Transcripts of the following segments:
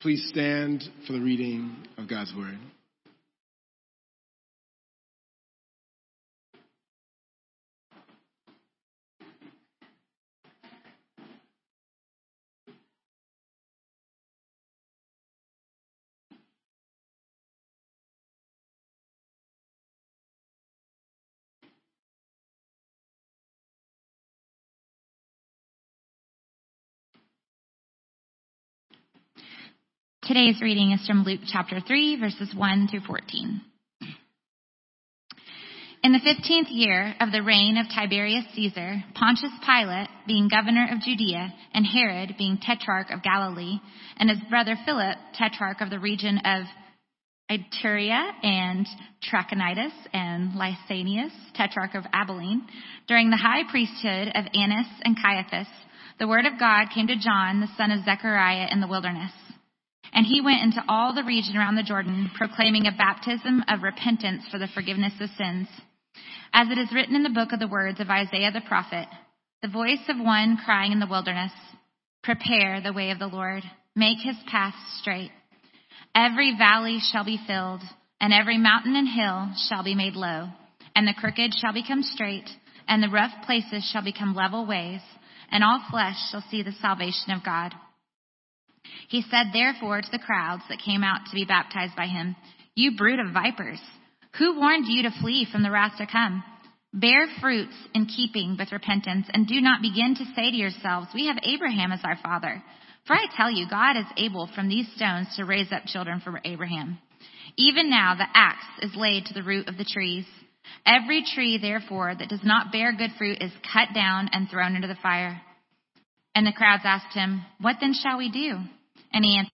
Please stand for the reading of God's Word. Today's reading is from Luke chapter 3, verses 1 through 14. In the fifteenth year of the reign of Tiberius Caesar, Pontius Pilate, being governor of Judea, and Herod, being tetrarch of Galilee, and his brother Philip, tetrarch of the region of Iturea and Trachonitis, and Lysanias, tetrarch of Abilene, during the high priesthood of Annas and Caiaphas, the word of God came to John, the son of Zechariah, in the wilderness. And he went into all the region around the Jordan, proclaiming a baptism of repentance for the forgiveness of sins. As it is written in the book of the words of Isaiah the prophet, the voice of one crying in the wilderness, Prepare the way of the Lord, make his path straight. Every valley shall be filled, and every mountain and hill shall be made low, and the crooked shall become straight, and the rough places shall become level ways, and all flesh shall see the salvation of God. He said therefore to the crowds that came out to be baptized by him, You brood of vipers, who warned you to flee from the wrath to come? Bear fruits in keeping with repentance, and do not begin to say to yourselves, We have Abraham as our father. For I tell you, God is able from these stones to raise up children for Abraham. Even now the axe is laid to the root of the trees. Every tree, therefore, that does not bear good fruit is cut down and thrown into the fire. And the crowds asked him, What then shall we do? And he answered,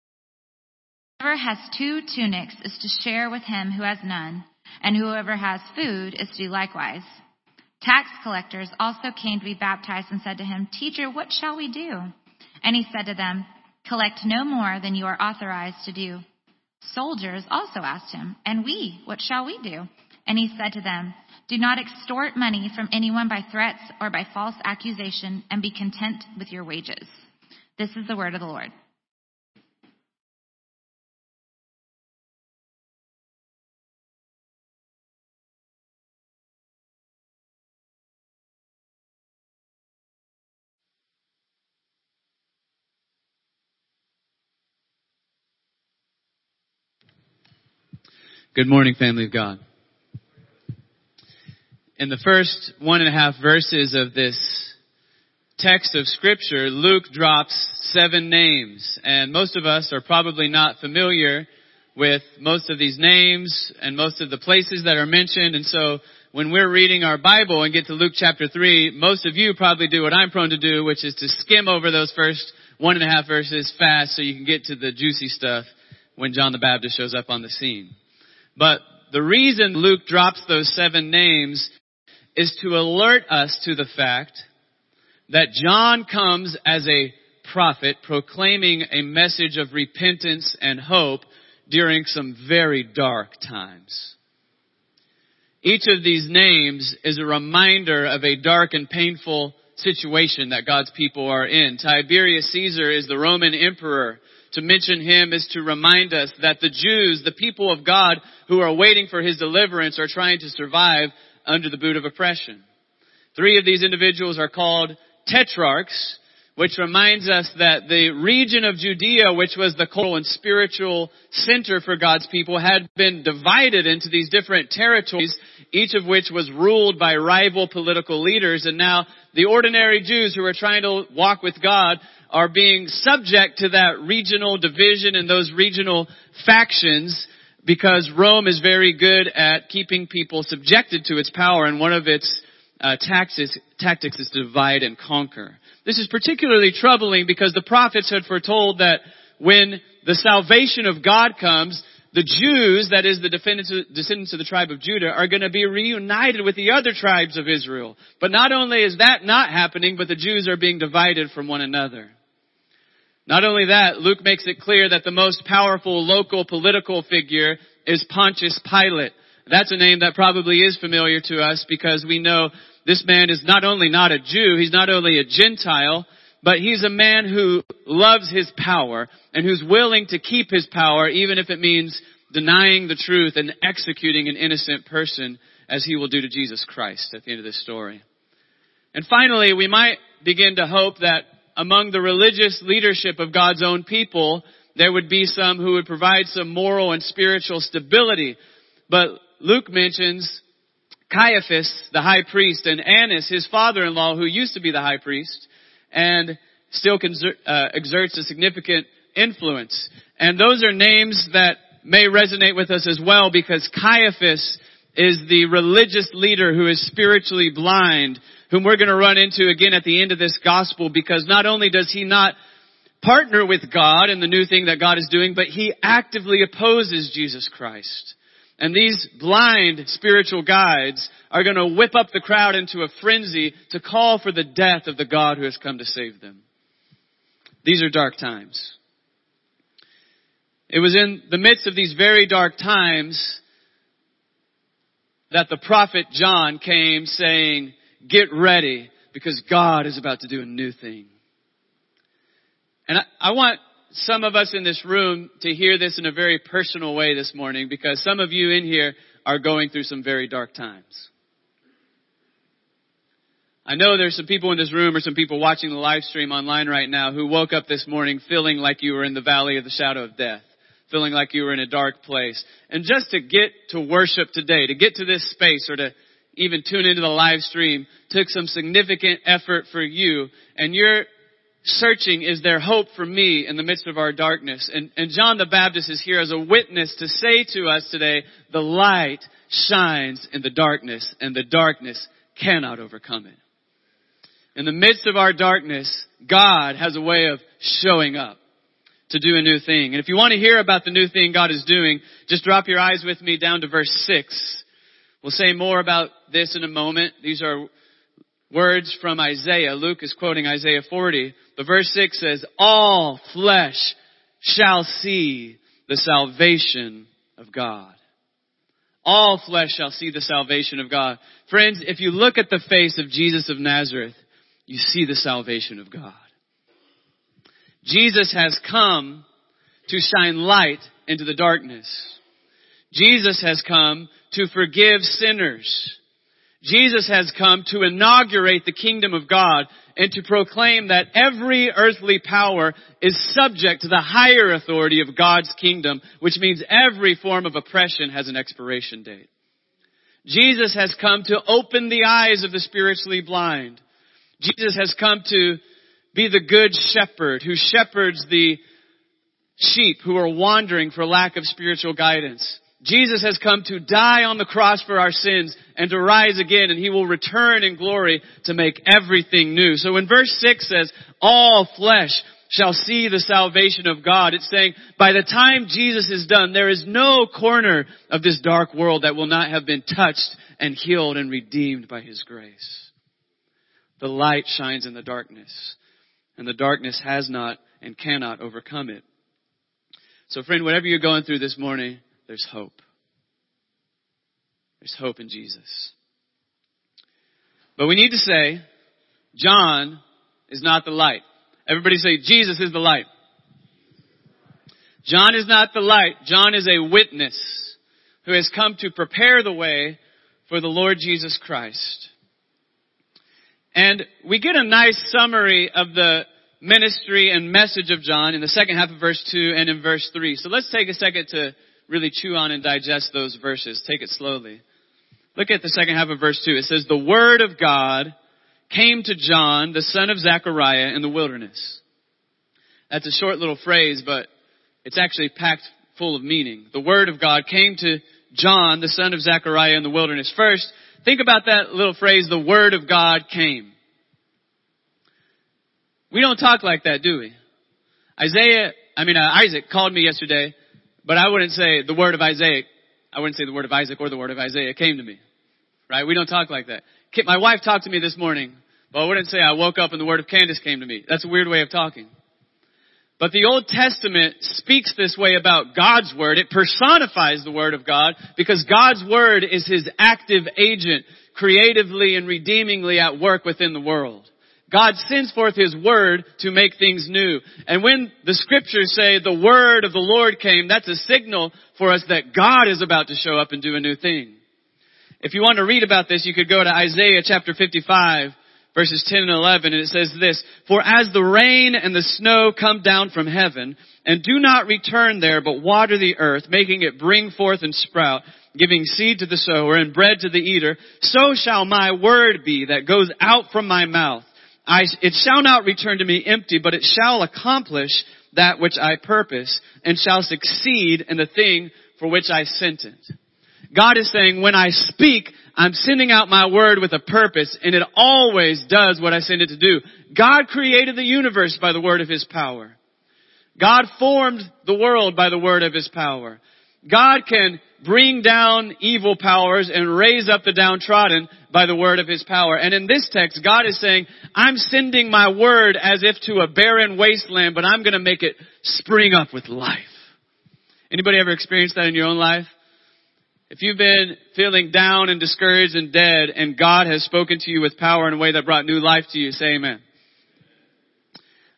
Whoever has two tunics is to share with him who has none, and whoever has food is to do likewise. Tax collectors also came to be baptized and said to him, Teacher, what shall we do? And he said to them, Collect no more than you are authorized to do. Soldiers also asked him, And we, what shall we do? And he said to them, Do not extort money from anyone by threats or by false accusation, and be content with your wages. This is the word of the Lord. Good morning, family of God. In the first one and a half verses of this text of scripture, Luke drops seven names, and most of us are probably not familiar with most of these names and most of the places that are mentioned, and so when we're reading our Bible and get to Luke chapter 3, most of you probably do what I'm prone to do, which is to skim over those first one and a half verses fast so you can get to the juicy stuff when John the Baptist shows up on the scene. But the reason Luke drops those seven names is to alert us to the fact that John comes as a prophet proclaiming a message of repentance and hope during some very dark times. Each of these names is a reminder of a dark and painful situation that God's people are in. Tiberius Caesar is the Roman emperor to mention him is to remind us that the Jews, the people of God who are waiting for his deliverance are trying to survive under the boot of oppression. Three of these individuals are called tetrarchs, which reminds us that the region of Judea, which was the cultural and spiritual center for God's people, had been divided into these different territories, each of which was ruled by rival political leaders. And now the ordinary Jews who are trying to walk with God are being subject to that regional division and those regional factions because Rome is very good at keeping people subjected to its power and one of its uh, tactics, tactics is to divide and conquer. This is particularly troubling because the prophets had foretold that when the salvation of God comes, the Jews, that is the descendants of the tribe of Judah, are going to be reunited with the other tribes of Israel. But not only is that not happening, but the Jews are being divided from one another. Not only that, Luke makes it clear that the most powerful local political figure is Pontius Pilate. That's a name that probably is familiar to us because we know this man is not only not a Jew, he's not only a Gentile, but he's a man who loves his power and who's willing to keep his power even if it means denying the truth and executing an innocent person as he will do to Jesus Christ at the end of this story. And finally, we might begin to hope that among the religious leadership of God's own people, there would be some who would provide some moral and spiritual stability. But Luke mentions Caiaphas, the high priest, and Annas, his father-in-law, who used to be the high priest, and still uh, exerts a significant influence. And those are names that may resonate with us as well because Caiaphas is the religious leader who is spiritually blind, whom we're going to run into again at the end of this gospel because not only does he not partner with God in the new thing that God is doing, but he actively opposes Jesus Christ. And these blind spiritual guides are going to whip up the crowd into a frenzy to call for the death of the God who has come to save them. These are dark times. It was in the midst of these very dark times that the prophet John came saying, get ready because God is about to do a new thing. And I, I want some of us in this room to hear this in a very personal way this morning because some of you in here are going through some very dark times. I know there's some people in this room or some people watching the live stream online right now who woke up this morning feeling like you were in the valley of the shadow of death, feeling like you were in a dark place. And just to get to worship today, to get to this space or to even tune into the live stream took some significant effort for you and you're searching, is there hope for me in the midst of our darkness? And, and John the Baptist is here as a witness to say to us today, the light shines in the darkness and the darkness cannot overcome it. In the midst of our darkness, God has a way of showing up to do a new thing. And if you want to hear about the new thing God is doing, just drop your eyes with me down to verse 6. We'll say more about this in a moment. These are words from Isaiah. Luke is quoting Isaiah 40. But verse 6 says, All flesh shall see the salvation of God. All flesh shall see the salvation of God. Friends, if you look at the face of Jesus of Nazareth, you see the salvation of God. Jesus has come to shine light into the darkness. Jesus has come to forgive sinners. Jesus has come to inaugurate the kingdom of God and to proclaim that every earthly power is subject to the higher authority of God's kingdom, which means every form of oppression has an expiration date. Jesus has come to open the eyes of the spiritually blind. Jesus has come to be the good shepherd who shepherds the sheep who are wandering for lack of spiritual guidance. Jesus has come to die on the cross for our sins and to rise again and he will return in glory to make everything new. So when verse 6 says, all flesh shall see the salvation of God, it's saying by the time Jesus is done, there is no corner of this dark world that will not have been touched and healed and redeemed by his grace. The light shines in the darkness and the darkness has not and cannot overcome it. So friend, whatever you're going through this morning, there's hope. There's hope in Jesus. But we need to say, John is not the light. Everybody say, Jesus is the light. John is not the light. John is a witness who has come to prepare the way for the Lord Jesus Christ. And we get a nice summary of the ministry and message of John in the second half of verse 2 and in verse 3. So let's take a second to really chew on and digest those verses. Take it slowly. Look at the second half of verse 2. It says, The word of God came to John, the son of Zechariah, in the wilderness. That's a short little phrase, but it's actually packed full of meaning. The word of God came to John, the son of Zechariah, in the wilderness. First, think about that little phrase, the word of God came. We don't talk like that, do we? Isaiah, I mean, uh, Isaac called me yesterday but I wouldn't say the word of Isaiah. I wouldn't say the word of Isaac or the word of Isaiah came to me. Right? We don't talk like that. My wife talked to me this morning, but I wouldn't say I woke up and the word of Candace came to me. That's a weird way of talking. But the Old Testament speaks this way about God's Word. It personifies the Word of God because God's Word is His active agent creatively and redeemingly at work within the world. God sends forth His Word to make things new. And when the scriptures say the Word of the Lord came, that's a signal for us that God is about to show up and do a new thing. If you want to read about this, you could go to Isaiah chapter 55 verses 10 and 11 and it says this, For as the rain and the snow come down from heaven and do not return there but water the earth, making it bring forth and sprout, giving seed to the sower and bread to the eater, so shall my word be that goes out from my mouth. I, it shall not return to me empty, but it shall accomplish that which I purpose and shall succeed in the thing for which I sent it. God is saying, when I speak, I'm sending out my word with a purpose and it always does what I send it to do. God created the universe by the word of his power. God formed the world by the word of his power. God can bring down evil powers and raise up the downtrodden by the word of his power. And in this text, God is saying, I'm sending my word as if to a barren wasteland, but I'm gonna make it spring up with life. Anybody ever experienced that in your own life? If you've been feeling down and discouraged and dead and God has spoken to you with power in a way that brought new life to you, say amen.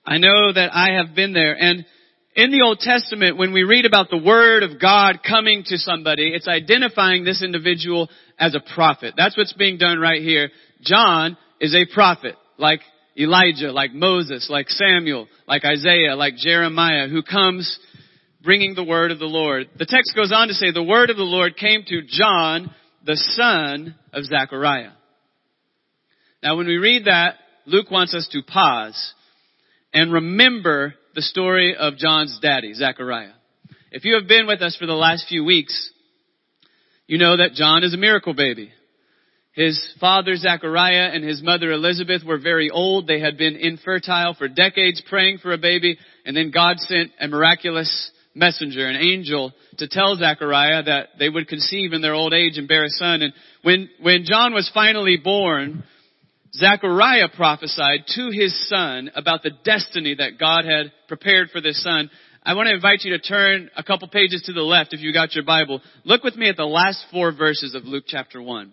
I know that I have been there and in the Old Testament, when we read about the Word of God coming to somebody, it's identifying this individual as a prophet. That's what's being done right here. John is a prophet, like Elijah, like Moses, like Samuel, like Isaiah, like Jeremiah, who comes bringing the word of the Lord. The text goes on to say, the word of the Lord came to John, the son of Zechariah. Now when we read that, Luke wants us to pause and remember the story of John's daddy, Zechariah. If you have been with us for the last few weeks, you know that John is a miracle baby. His father Zechariah and his mother Elizabeth were very old. They had been infertile for decades praying for a baby and then God sent a miraculous messenger, an angel, to tell Zechariah that they would conceive in their old age and bear a son. And when, when John was finally born, Zechariah prophesied to his son about the destiny that God had prepared for this son. I want to invite you to turn a couple pages to the left if you got your Bible. Look with me at the last four verses of Luke chapter 1.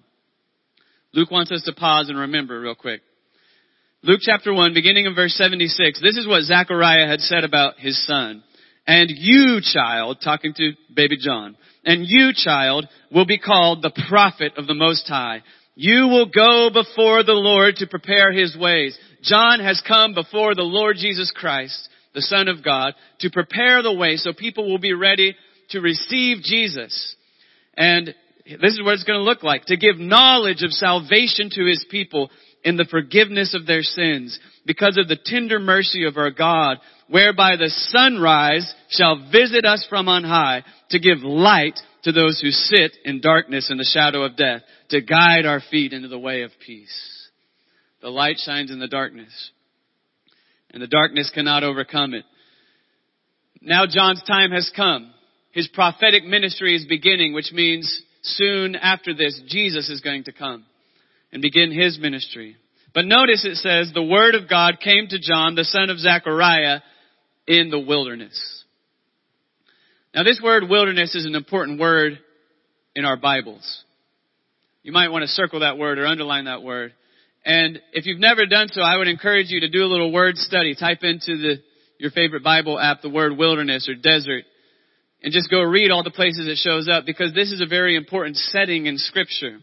Luke wants us to pause and remember real quick. Luke chapter 1, beginning in verse 76, this is what Zechariah had said about his son. And you, child, talking to baby John, and you, child, will be called the prophet of the Most High. You will go before the Lord to prepare his ways. John has come before the Lord Jesus Christ, the Son of God, to prepare the way so people will be ready to receive Jesus. And this is what it's going to look like. To give knowledge of salvation to his people in the forgiveness of their sins because of the tender mercy of our God, whereby the sunrise shall visit us from on high to give light to those who sit in darkness and the shadow of death, to guide our feet into the way of peace. The light shines in the darkness, and the darkness cannot overcome it. Now John's time has come. His prophetic ministry is beginning, which means soon after this, Jesus is going to come and begin his ministry. But notice it says, the word of God came to John, the son of Zechariah, in the wilderness. Now this word wilderness is an important word in our Bibles. You might want to circle that word or underline that word. And if you've never done so, I would encourage you to do a little word study. Type into the, your favorite Bible app the word wilderness or desert and just go read all the places it shows up because this is a very important setting in scripture.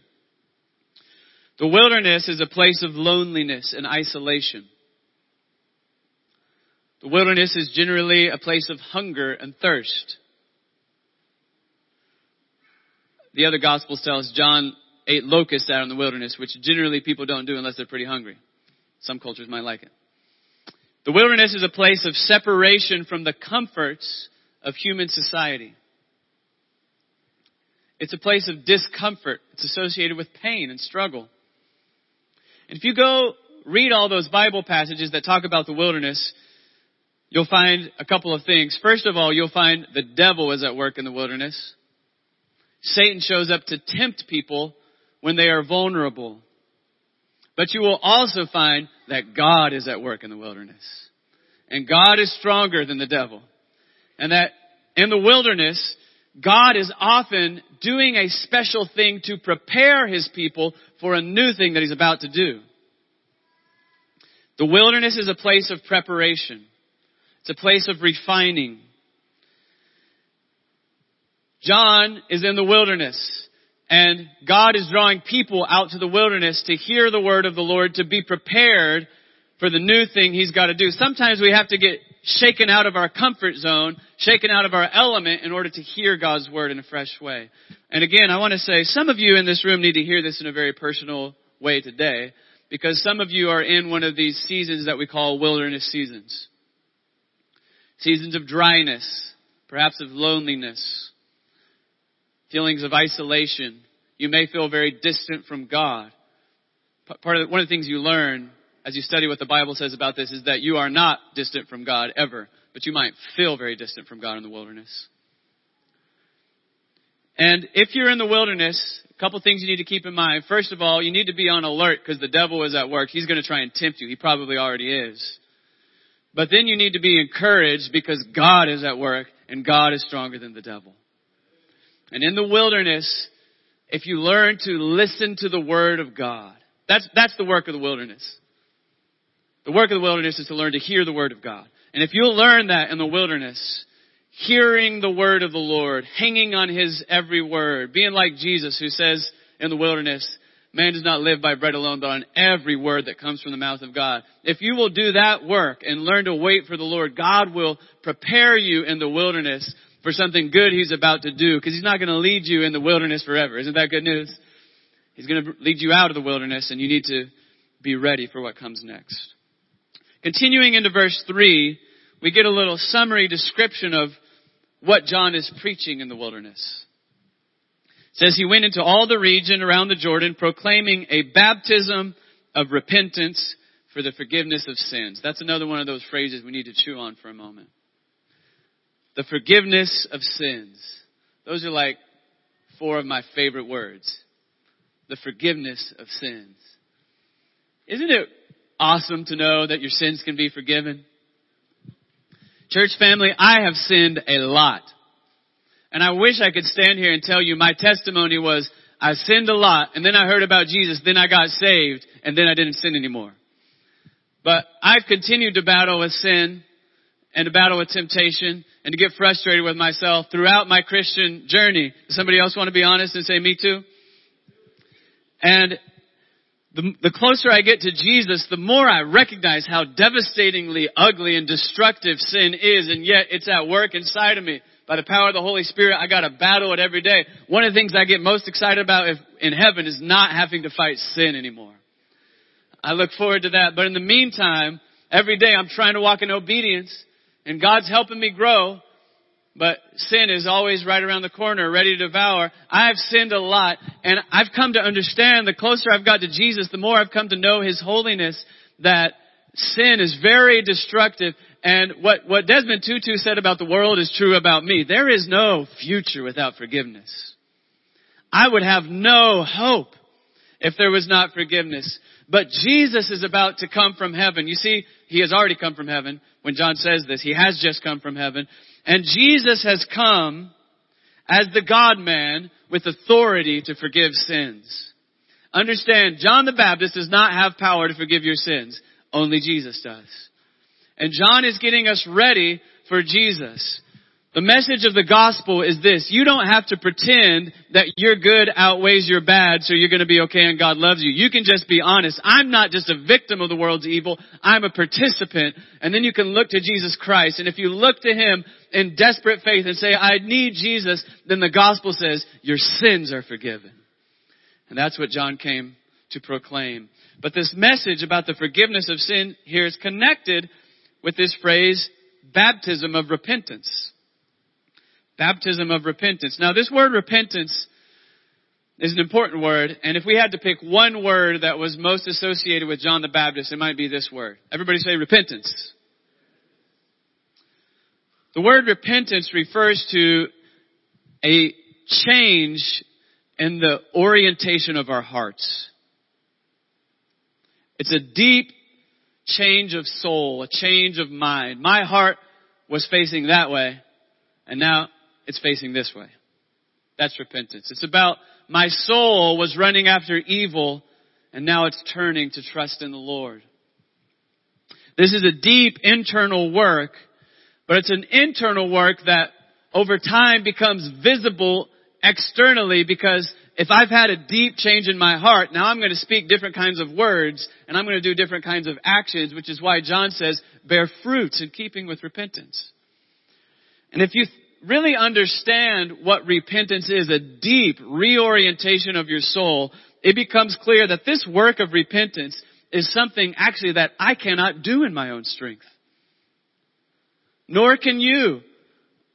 The wilderness is a place of loneliness and isolation. The wilderness is generally a place of hunger and thirst. The other Gospels tell us John ate locusts out in the wilderness, which generally people don't do unless they're pretty hungry. Some cultures might like it. The wilderness is a place of separation from the comforts of human society. It's a place of discomfort. It's associated with pain and struggle. And if you go read all those Bible passages that talk about the wilderness, you'll find a couple of things. First of all, you'll find the devil is at work in the wilderness. Satan shows up to tempt people when they are vulnerable. But you will also find that God is at work in the wilderness. And God is stronger than the devil. And that in the wilderness, God is often doing a special thing to prepare his people for a new thing that he's about to do. The wilderness is a place of preparation. It's a place of refining. John is in the wilderness and God is drawing people out to the wilderness to hear the word of the Lord, to be prepared for the new thing He's got to do. Sometimes we have to get shaken out of our comfort zone, shaken out of our element in order to hear God's word in a fresh way. And again, I want to say some of you in this room need to hear this in a very personal way today because some of you are in one of these seasons that we call wilderness seasons. Seasons of dryness, perhaps of loneliness, feelings of isolation. You may feel very distant from God. Part of the, one of the things you learn as you study what the Bible says about this is that you are not distant from God ever, but you might feel very distant from God in the wilderness. And if you're in the wilderness, a couple things you need to keep in mind. First of all, you need to be on alert because the devil is at work. He's going to try and tempt you. He probably already is. But then you need to be encouraged because God is at work and God is stronger than the devil. And in the wilderness, if you learn to listen to the word of God, that's, that's the work of the wilderness. The work of the wilderness is to learn to hear the word of God. And if you'll learn that in the wilderness, hearing the word of the Lord, hanging on his every word, being like Jesus who says in the wilderness, man does not live by bread alone, but on every word that comes from the mouth of God. If you will do that work and learn to wait for the Lord, God will prepare you in the wilderness for something good he's about to do because he's not going to lead you in the wilderness forever. Isn't that good news? He's going to lead you out of the wilderness and you need to be ready for what comes next. Continuing into verse 3, we get a little summary description of what John is preaching in the wilderness. It says he went into all the region around the Jordan proclaiming a baptism of repentance for the forgiveness of sins. That's another one of those phrases we need to chew on for a moment. The forgiveness of sins. Those are like four of my favorite words. The forgiveness of sins. Isn't it awesome to know that your sins can be forgiven? Church family, I have sinned a lot. And I wish I could stand here and tell you my testimony was I sinned a lot and then I heard about Jesus, then I got saved and then I didn't sin anymore. But I've continued to battle with sin and to battle with temptation and to get frustrated with myself throughout my Christian journey. Does somebody else want to be honest and say me too? And the, the closer I get to Jesus, the more I recognize how devastatingly ugly and destructive sin is, and yet it's at work inside of me. By the power of the Holy Spirit, I gotta battle it every day. One of the things I get most excited about if, in heaven is not having to fight sin anymore. I look forward to that. But in the meantime, every day I'm trying to walk in obedience, and God's helping me grow, but sin is always right around the corner, ready to devour. I've sinned a lot, and I've come to understand the closer I've got to Jesus, the more I've come to know His holiness, that sin is very destructive. And what, what Desmond Tutu said about the world is true about me. There is no future without forgiveness. I would have no hope if there was not forgiveness. But Jesus is about to come from heaven. You see, He has already come from heaven. When John says this, He has just come from heaven. And Jesus has come as the God man with authority to forgive sins. Understand, John the Baptist does not have power to forgive your sins. Only Jesus does. And John is getting us ready for Jesus. The message of the gospel is this. You don't have to pretend that your good outweighs your bad so you're going to be okay and God loves you. You can just be honest. I'm not just a victim of the world's evil. I'm a participant. And then you can look to Jesus Christ. And if you look to Him in desperate faith and say, I need Jesus, then the gospel says your sins are forgiven. And that's what John came to proclaim. But this message about the forgiveness of sin here is connected with this phrase, baptism of repentance. Baptism of repentance. Now this word repentance is an important word, and if we had to pick one word that was most associated with John the Baptist, it might be this word. Everybody say repentance. The word repentance refers to a change in the orientation of our hearts. It's a deep change of soul, a change of mind. My heart was facing that way, and now it's facing this way. That's repentance. It's about my soul was running after evil and now it's turning to trust in the Lord. This is a deep internal work, but it's an internal work that over time becomes visible externally because if I've had a deep change in my heart, now I'm going to speak different kinds of words and I'm going to do different kinds of actions, which is why John says bear fruits in keeping with repentance. And if you really understand what repentance is, a deep reorientation of your soul, it becomes clear that this work of repentance is something actually that I cannot do in my own strength. Nor can you.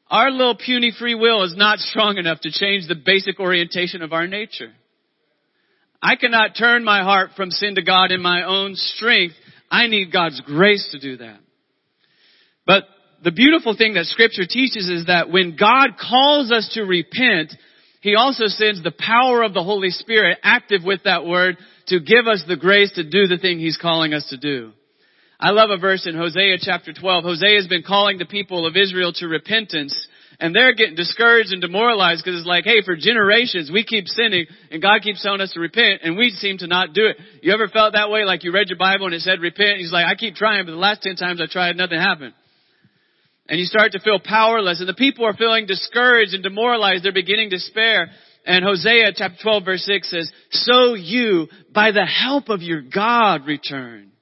Our little puny free will is not strong enough to change the basic orientation of our nature. I cannot turn my heart from sin to God in my own strength. I need God's grace to do that. But the beautiful thing that scripture teaches is that when God calls us to repent, He also sends the power of the Holy Spirit active with that word to give us the grace to do the thing He's calling us to do. I love a verse in Hosea chapter 12. Hosea has been calling the people of Israel to repentance and they're getting discouraged and demoralized because it's like, hey, for generations we keep sinning and God keeps telling us to repent and we seem to not do it. You ever felt that way? Like you read your Bible and it said repent. And He's like, I keep trying, but the last 10 times I tried, nothing happened. And you start to feel powerless and the people are feeling discouraged and demoralized. They're beginning to despair. And Hosea chapter 12 verse 6 says, so you, by the help of your God, return.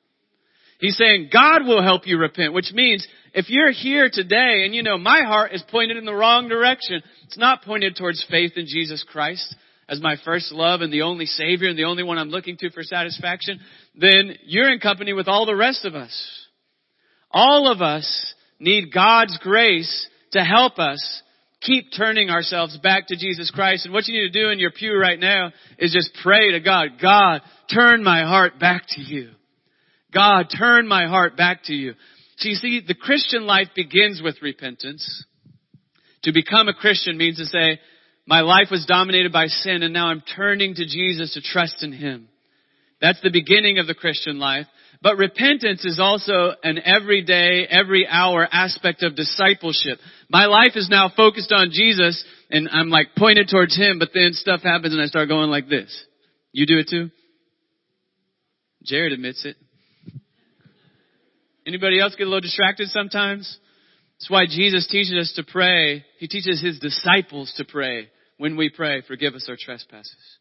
He's saying God will help you repent, which means if you're here today and you know my heart is pointed in the wrong direction, it's not pointed towards faith in Jesus Christ as my first love and the only savior and the only one I'm looking to for satisfaction, then you're in company with all the rest of us. All of us need God's grace to help us keep turning ourselves back to Jesus Christ. And what you need to do in your pew right now is just pray to God, God, turn my heart back to you. God, turn my heart back to you. So you see, the Christian life begins with repentance. To become a Christian means to say, my life was dominated by sin and now I'm turning to Jesus to trust in Him. That's the beginning of the Christian life. But repentance is also an everyday, every hour aspect of discipleship. My life is now focused on Jesus and I'm like pointed towards Him, but then stuff happens and I start going like this. You do it too? Jared admits it. Anybody else get a little distracted sometimes? That's why Jesus teaches us to pray. He teaches his disciples to pray when we pray, forgive us our trespasses.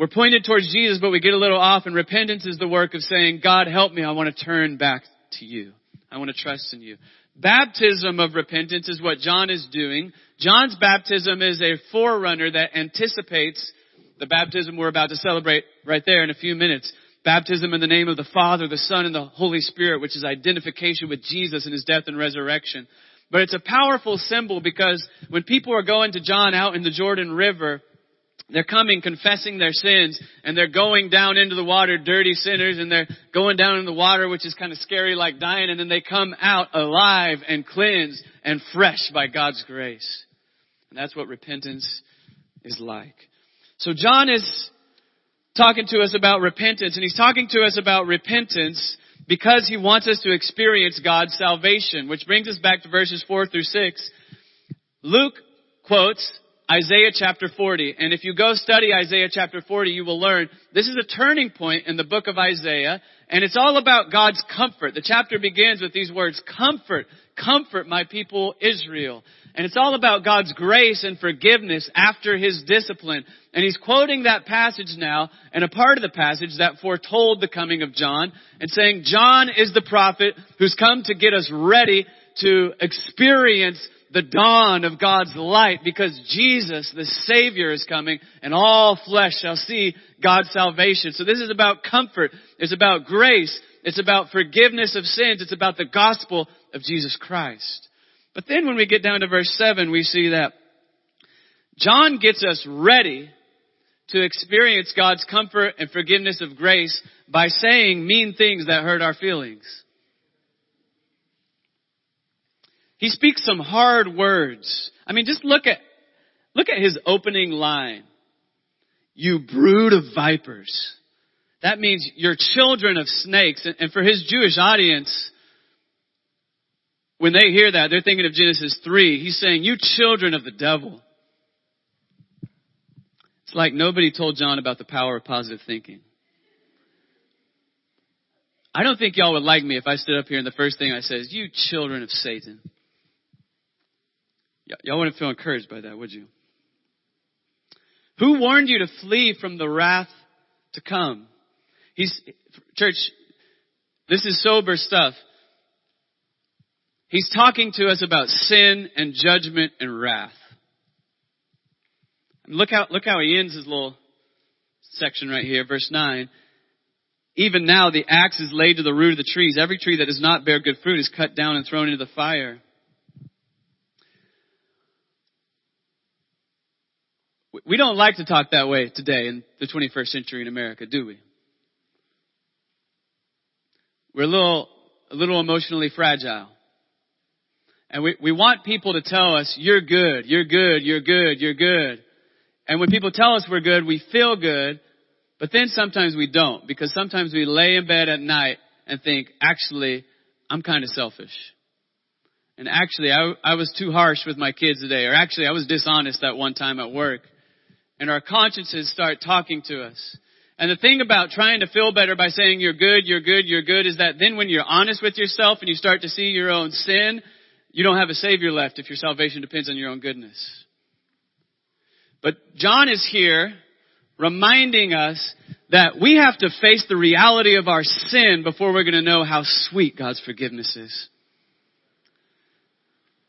We're pointed towards Jesus, but we get a little off, and repentance is the work of saying, God help me, I want to turn back to you. I want to trust in you. Baptism of repentance is what John is doing. John's baptism is a forerunner that anticipates the baptism we're about to celebrate right there in a few minutes. Baptism in the name of the Father, the Son, and the Holy Spirit, which is identification with Jesus and His death and resurrection. But it's a powerful symbol because when people are going to John out in the Jordan River, they're coming confessing their sins and they're going down into the water, dirty sinners, and they're going down in the water, which is kind of scary like dying, and then they come out alive and cleansed and fresh by God's grace. And that's what repentance is like. So John is talking to us about repentance, and he's talking to us about repentance because he wants us to experience God's salvation, which brings us back to verses 4 through 6. Luke quotes Isaiah chapter 40, and if you go study Isaiah chapter 40, you will learn this is a turning point in the book of Isaiah, and it's all about God's comfort. The chapter begins with these words, comfort, comfort my people Israel. And it's all about God's grace and forgiveness after His discipline. And he's quoting that passage now, and a part of the passage that foretold the coming of John, and saying, John is the prophet who's come to get us ready to experience the dawn of God's light because Jesus, the Savior, is coming and all flesh shall see God's salvation. So this is about comfort. It's about grace. It's about forgiveness of sins. It's about the gospel of Jesus Christ. But then when we get down to verse 7, we see that John gets us ready to experience God's comfort and forgiveness of grace by saying mean things that hurt our feelings. He speaks some hard words. I mean, just look at, look at his opening line. You brood of vipers. That means you're children of snakes. And for his Jewish audience, when they hear that, they're thinking of Genesis 3. He's saying, you children of the devil. It's like nobody told John about the power of positive thinking. I don't think y'all would like me if I stood up here and the first thing I said is, you children of Satan. Y'all wouldn't feel encouraged by that, would you? Who warned you to flee from the wrath to come? He's, church, this is sober stuff. He's talking to us about sin and judgment and wrath. Look how, look how he ends his little section right here, verse 9. Even now the axe is laid to the root of the trees. Every tree that does not bear good fruit is cut down and thrown into the fire. We don't like to talk that way today in the 21st century in America, do we? We're a little, a little emotionally fragile. And we, we want people to tell us, you're good, you're good, you're good, you're good. And when people tell us we're good, we feel good, but then sometimes we don't, because sometimes we lay in bed at night and think, actually, I'm kind of selfish. And actually, I, I was too harsh with my kids today, or actually, I was dishonest that one time at work. And our consciences start talking to us. And the thing about trying to feel better by saying you're good, you're good, you're good is that then when you're honest with yourself and you start to see your own sin, you don't have a savior left if your salvation depends on your own goodness. But John is here reminding us that we have to face the reality of our sin before we're going to know how sweet God's forgiveness is.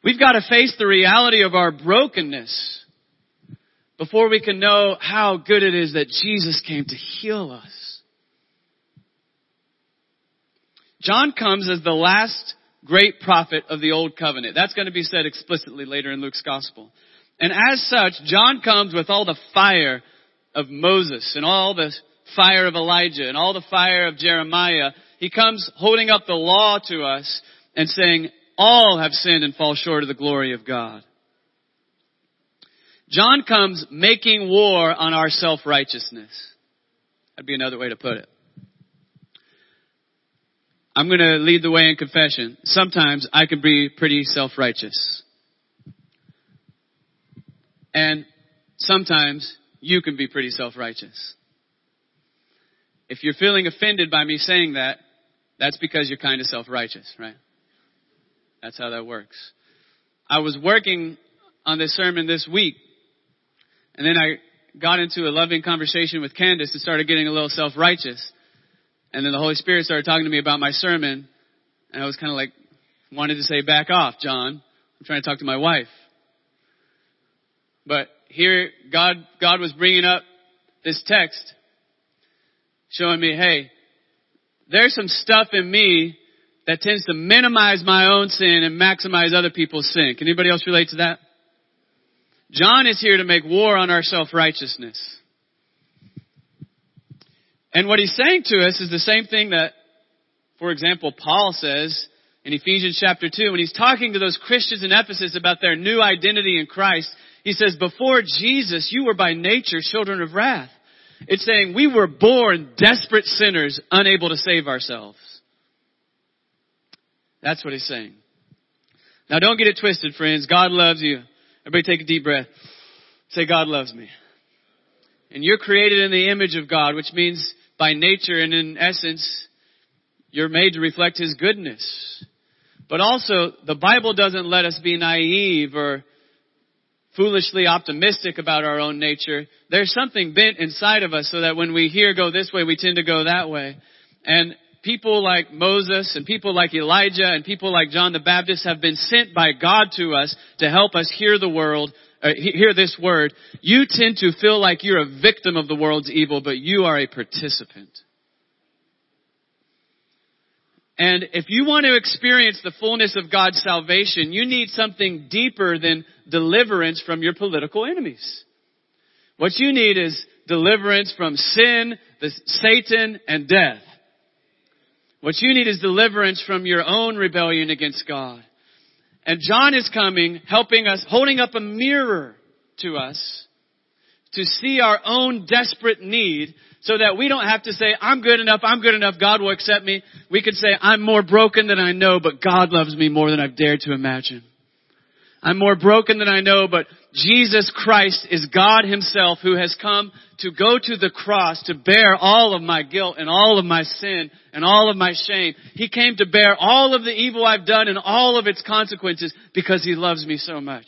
We've got to face the reality of our brokenness before we can know how good it is that Jesus came to heal us. John comes as the last great prophet of the old covenant. That's going to be said explicitly later in Luke's gospel. And as such, John comes with all the fire of Moses and all the fire of Elijah and all the fire of Jeremiah. He comes holding up the law to us and saying, all have sinned and fall short of the glory of God. John comes making war on our self-righteousness. That'd be another way to put it. I'm going to lead the way in confession. Sometimes I can be pretty self-righteous. And sometimes you can be pretty self-righteous. If you're feeling offended by me saying that, that's because you're kind of self-righteous, right? That's how that works. I was working on this sermon this week and then I got into a loving conversation with Candace and started getting a little self-righteous. And then the Holy Spirit started talking to me about my sermon. And I was kind of like, wanted to say, back off, John. I'm trying to talk to my wife. But here, God, God was bringing up this text, showing me, hey, there's some stuff in me that tends to minimize my own sin and maximize other people's sin. Can anybody else relate to that? John is here to make war on our self-righteousness. And what he's saying to us is the same thing that, for example, Paul says in Ephesians chapter 2 when he's talking to those Christians in Ephesus about their new identity in Christ. He says, before Jesus, you were by nature children of wrath. It's saying we were born desperate sinners, unable to save ourselves. That's what he's saying. Now don't get it twisted, friends. God loves you. Everybody take a deep breath. Say, God loves me. And you're created in the image of God, which means by nature and in essence, you're made to reflect His goodness. But also, the Bible doesn't let us be naive or foolishly optimistic about our own nature. There's something bent inside of us so that when we hear go this way, we tend to go that way. And people like Moses and people like Elijah and people like John the Baptist have been sent by God to us to help us hear the world, uh, hear this word. You tend to feel like you're a victim of the world's evil, but you are a participant. And if you want to experience the fullness of God's salvation, you need something deeper than deliverance from your political enemies. What you need is deliverance from sin, Satan, and death. What you need is deliverance from your own rebellion against God. And John is coming, helping us, holding up a mirror to us to see our own desperate need so that we don't have to say, I'm good enough, I'm good enough, God will accept me. We can say, I'm more broken than I know, but God loves me more than I've dared to imagine. I'm more broken than I know, but Jesus Christ is God himself who has come to go to the cross to bear all of my guilt and all of my sin and all of my shame. He came to bear all of the evil I've done and all of its consequences because he loves me so much.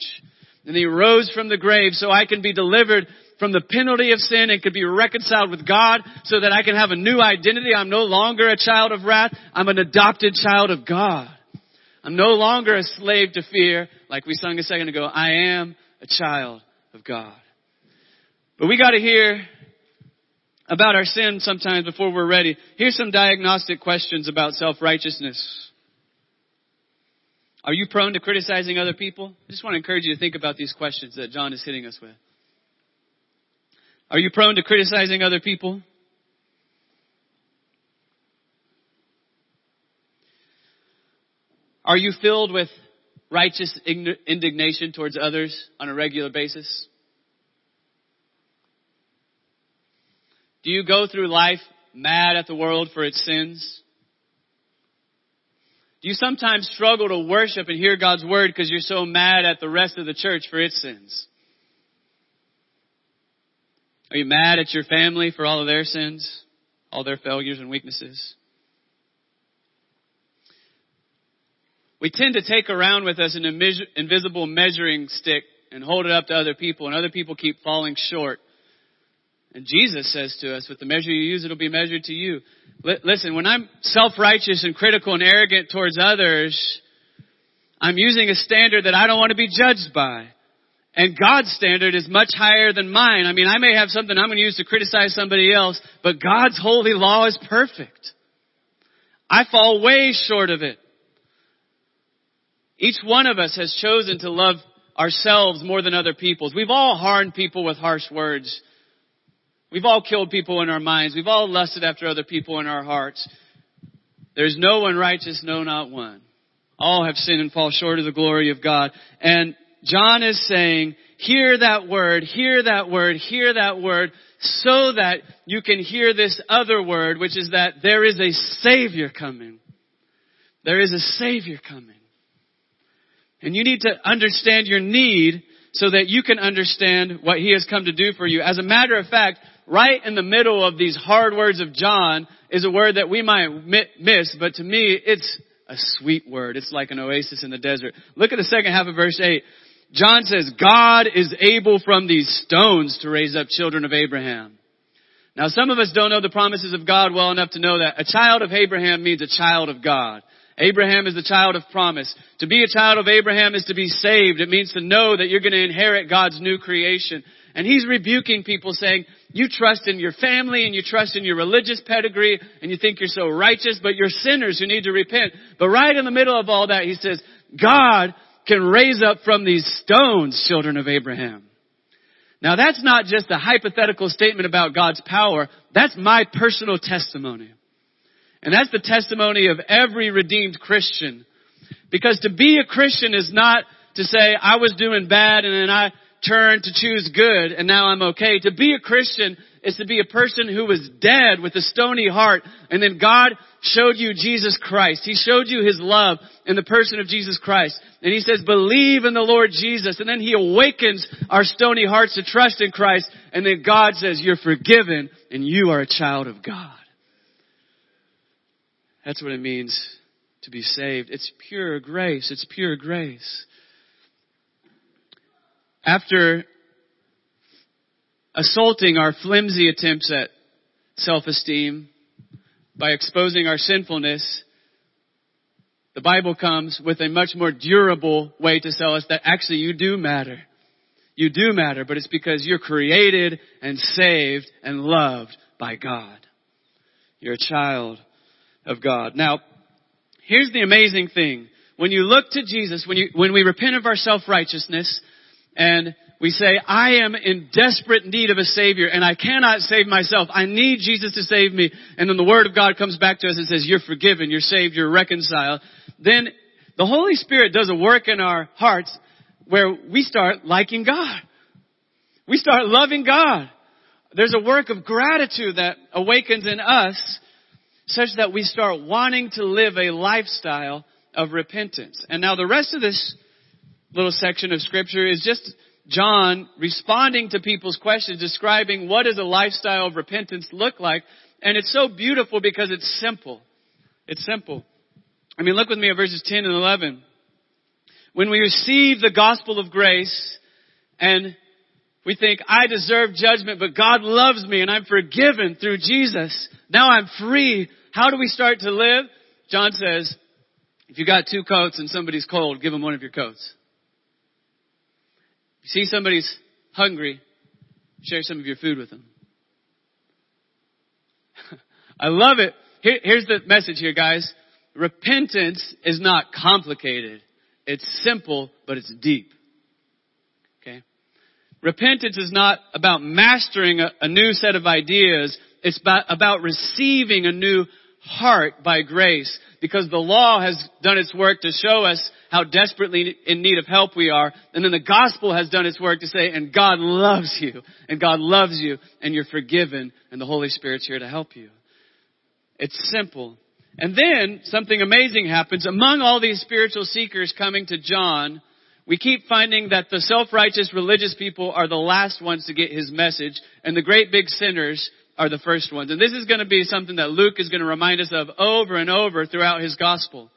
And he rose from the grave so I can be delivered from the penalty of sin and could be reconciled with God so that I can have a new identity. I'm no longer a child of wrath. I'm an adopted child of God. I'm no longer a slave to fear, like we sung a second ago. I am a child of God. But we gotta hear about our sin sometimes before we're ready. Here's some diagnostic questions about self-righteousness. Are you prone to criticizing other people? I just want to encourage you to think about these questions that John is hitting us with. Are you prone to criticizing other people? Are you filled with righteous indignation towards others on a regular basis? Do you go through life mad at the world for its sins? Do you sometimes struggle to worship and hear God's word because you're so mad at the rest of the church for its sins? Are you mad at your family for all of their sins, all their failures and weaknesses? We tend to take around with us an invisible measuring stick and hold it up to other people, and other people keep falling short. And Jesus says to us, with the measure you use, it'll be measured to you. L- listen, when I'm self-righteous and critical and arrogant towards others, I'm using a standard that I don't want to be judged by. And God's standard is much higher than mine. I mean, I may have something I'm going to use to criticize somebody else, but God's holy law is perfect. I fall way short of it. Each one of us has chosen to love ourselves more than other people's. We've all harmed people with harsh words. We've all killed people in our minds. We've all lusted after other people in our hearts. There's no one righteous, no, not one. All have sinned and fall short of the glory of God. And John is saying, hear that word, hear that word, hear that word, so that you can hear this other word, which is that there is a Savior coming. There is a Savior coming. And you need to understand your need so that you can understand what He has come to do for you. As a matter of fact, right in the middle of these hard words of John is a word that we might miss, but to me, it's a sweet word. It's like an oasis in the desert. Look at the second half of verse 8. John says, God is able from these stones to raise up children of Abraham. Now some of us don't know the promises of God well enough to know that a child of Abraham means a child of God. Abraham is the child of promise. To be a child of Abraham is to be saved. It means to know that you're going to inherit God's new creation. And he's rebuking people saying, you trust in your family and you trust in your religious pedigree and you think you're so righteous, but you're sinners who need to repent. But right in the middle of all that, he says, God can raise up from these stones children of Abraham. Now that's not just a hypothetical statement about God's power. That's my personal testimony. And that's the testimony of every redeemed Christian. Because to be a Christian is not to say, I was doing bad and then I turned to choose good and now I'm okay. To be a Christian is to be a person who was dead with a stony heart and then God showed you Jesus Christ. He showed you His love in the person of Jesus Christ. And He says, believe in the Lord Jesus. And then He awakens our stony hearts to trust in Christ. And then God says, you're forgiven and you are a child of God. That's what it means to be saved. It's pure grace. It's pure grace. After assaulting our flimsy attempts at self-esteem by exposing our sinfulness, the Bible comes with a much more durable way to tell us that actually you do matter. You do matter, but it's because you're created and saved and loved by God. You're a child of God. Now, here's the amazing thing. When you look to Jesus, when you, when we repent of our self-righteousness and we say, I am in desperate need of a Savior and I cannot save myself. I need Jesus to save me. And then the Word of God comes back to us and says, you're forgiven, you're saved, you're reconciled. Then the Holy Spirit does a work in our hearts where we start liking God. We start loving God. There's a work of gratitude that awakens in us such that we start wanting to live a lifestyle of repentance. And now the rest of this little section of scripture is just John responding to people's questions, describing what does a lifestyle of repentance look like. And it's so beautiful because it's simple. It's simple. I mean, look with me at verses 10 and 11. When we receive the gospel of grace and we think, I deserve judgment, but God loves me and I'm forgiven through Jesus. Now I'm free. How do we start to live? John says, if you got two coats and somebody's cold, give them one of your coats. If you see somebody's hungry, share some of your food with them. I love it. Here, here's the message here, guys. Repentance is not complicated. It's simple, but it's deep. Repentance is not about mastering a, a new set of ideas. It's about, about receiving a new heart by grace because the law has done its work to show us how desperately in need of help we are. And then the gospel has done its work to say, and God loves you, and God loves you, and you're forgiven, and the Holy Spirit's here to help you. It's simple. And then something amazing happens. Among all these spiritual seekers coming to John, we keep finding that the self-righteous religious people are the last ones to get his message, and the great big sinners are the first ones. And this is going to be something that Luke is going to remind us of over and over throughout his gospel.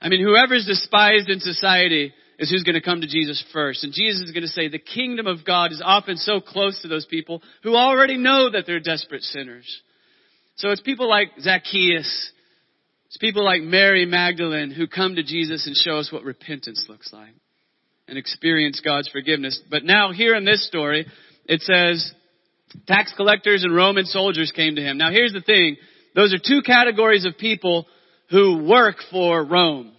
I mean, whoever's despised in society is who's going to come to Jesus first. And Jesus is going to say the kingdom of God is often so close to those people who already know that they're desperate sinners. So it's people like Zacchaeus. It's people like Mary Magdalene who come to Jesus and show us what repentance looks like and experience God's forgiveness. But now here in this story, it says Tax collectors and Roman soldiers came to him. Now here's the thing. Those are two categories of people who work for Rome.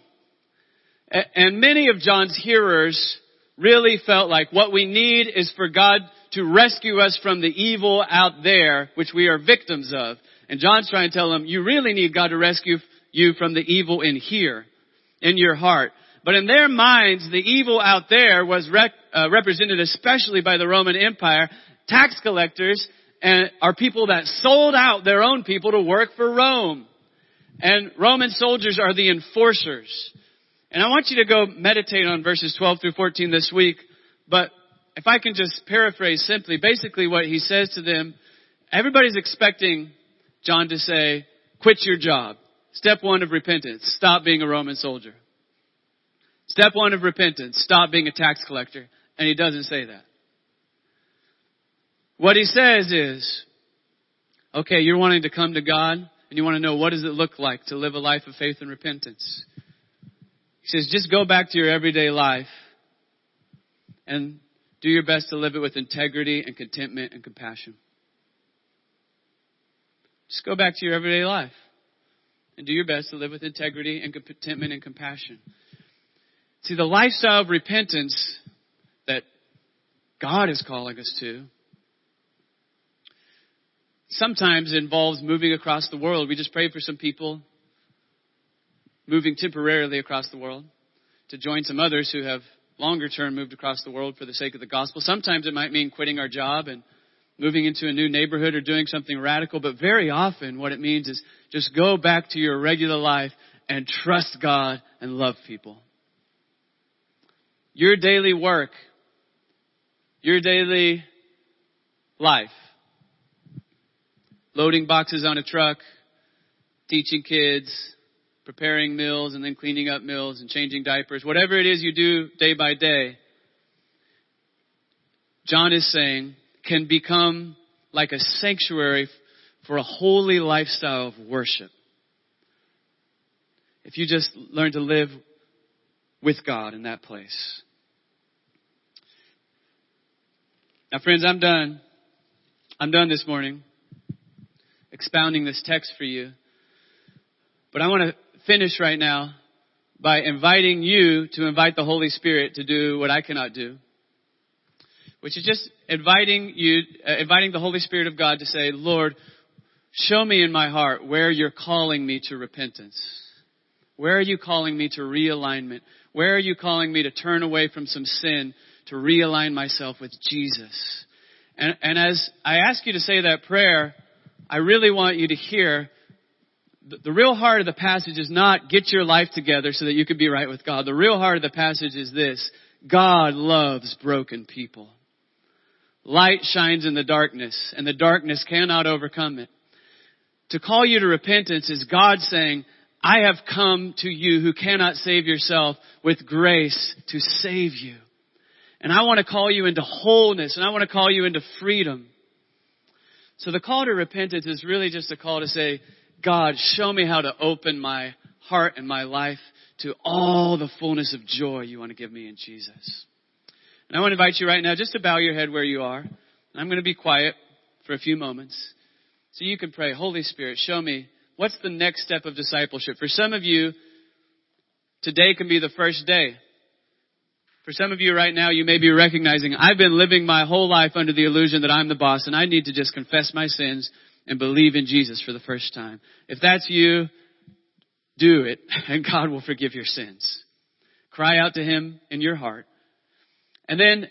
And many of John's hearers really felt like what we need is for God to rescue us from the evil out there, which we are victims of. And John's trying to tell them, you really need God to rescue you from the evil in here, in your heart. But in their minds, the evil out there was rec- uh, represented especially by the Roman Empire tax collectors and are people that sold out their own people to work for Rome. And Roman soldiers are the enforcers. And I want you to go meditate on verses 12 through 14 this week. But if I can just paraphrase simply, basically what he says to them, everybody's expecting John to say, quit your job. Step one of repentance, stop being a Roman soldier. Step one of repentance, stop being a tax collector. And he doesn't say that. What he says is, okay, you're wanting to come to God and you want to know what does it look like to live a life of faith and repentance. He says, just go back to your everyday life and do your best to live it with integrity and contentment and compassion. Just go back to your everyday life and do your best to live with integrity and contentment and compassion. See, the lifestyle of repentance that God is calling us to sometimes involves moving across the world. We just prayed for some people moving temporarily across the world to join some others who have longer term moved across the world for the sake of the gospel. Sometimes it might mean quitting our job and moving into a new neighborhood or doing something radical, but very often what it means is just go back to your regular life and trust God and love people. Your daily work, your daily life loading boxes on a truck, teaching kids, preparing meals and then cleaning up meals and changing diapers, whatever it is you do day by day, John is saying can become like a sanctuary for a holy lifestyle of worship. If you just learn to live with God in that place. Now friends, I'm done. I'm done this morning expounding this text for you. But I want to finish right now by inviting you to invite the Holy Spirit to do what I cannot do. Which is just inviting you, uh, inviting the Holy Spirit of God to say, Lord, show me in my heart where you're calling me to repentance. Where are you calling me to realignment? Where are you calling me to turn away from some sin to realign myself with Jesus? And, and as I ask you to say that prayer, I really want you to hear the, the real heart of the passage is not get your life together so that you can be right with God. The real heart of the passage is this God loves broken people. Light shines in the darkness and the darkness cannot overcome it. To call you to repentance is God saying, I have come to you who cannot save yourself with grace to save you. And I want to call you into wholeness and I want to call you into freedom. So the call to repentance is really just a call to say, God, show me how to open my heart and my life to all the fullness of joy you want to give me in Jesus. And I want to invite you right now just to bow your head where you are. I'm going to be quiet for a few moments so you can pray, Holy Spirit, show me what's the next step of discipleship. For some of you, today can be the first day. For some of you right now, you may be recognizing, I've been living my whole life under the illusion that I'm the boss and I need to just confess my sins and believe in Jesus for the first time. If that's you, do it and God will forgive your sins. Cry out to Him in your heart. And then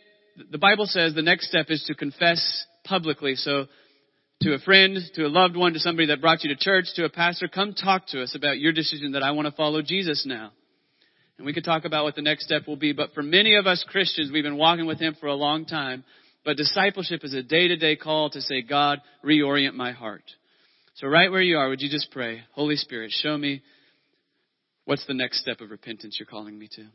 the Bible says the next step is to confess publicly. So to a friend, to a loved one, to somebody that brought you to church, to a pastor, come talk to us about your decision that I want to follow Jesus now. And we could talk about what the next step will be. But for many of us Christians, we've been walking with Him for a long time. But discipleship is a day to day call to say, God, reorient my heart. So right where you are, would you just pray, Holy Spirit, show me what's the next step of repentance you're calling me to?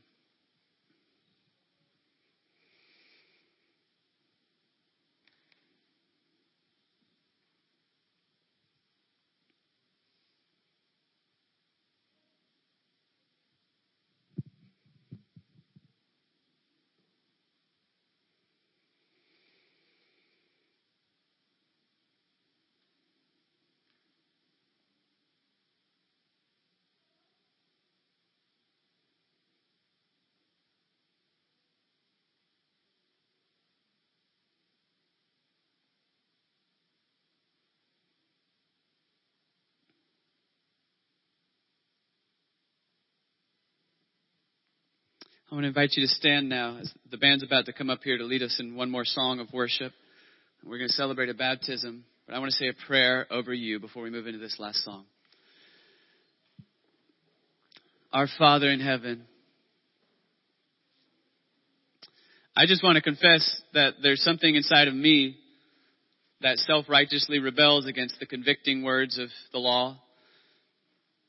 I want to invite you to stand now as the band's about to come up here to lead us in one more song of worship. We're going to celebrate a baptism, but I want to say a prayer over you before we move into this last song. Our Father in heaven, I just want to confess that there's something inside of me that self-righteously rebels against the convicting words of the law.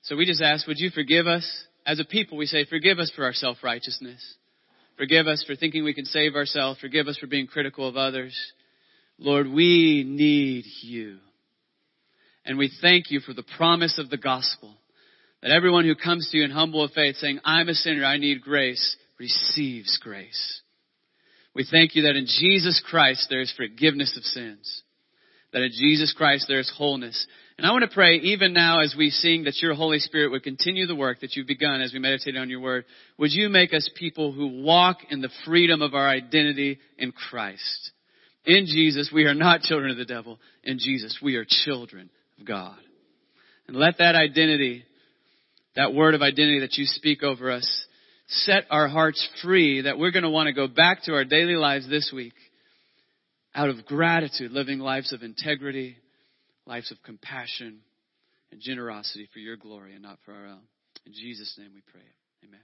So we just ask, would you forgive us? As a people, we say, forgive us for our self-righteousness. Forgive us for thinking we can save ourselves. Forgive us for being critical of others. Lord, we need you. And we thank you for the promise of the gospel that everyone who comes to you in humble faith saying, I'm a sinner, I need grace, receives grace. We thank you that in Jesus Christ there is forgiveness of sins. That in Jesus Christ there is wholeness. And I want to pray even now as we sing that your Holy Spirit would continue the work that you've begun as we meditate on your word. Would you make us people who walk in the freedom of our identity in Christ? In Jesus, we are not children of the devil. In Jesus, we are children of God. And let that identity, that word of identity that you speak over us, set our hearts free that we're going to want to go back to our daily lives this week out of gratitude, living lives of integrity, lives of compassion and generosity for your glory and not for our own. In Jesus' name we pray. Amen.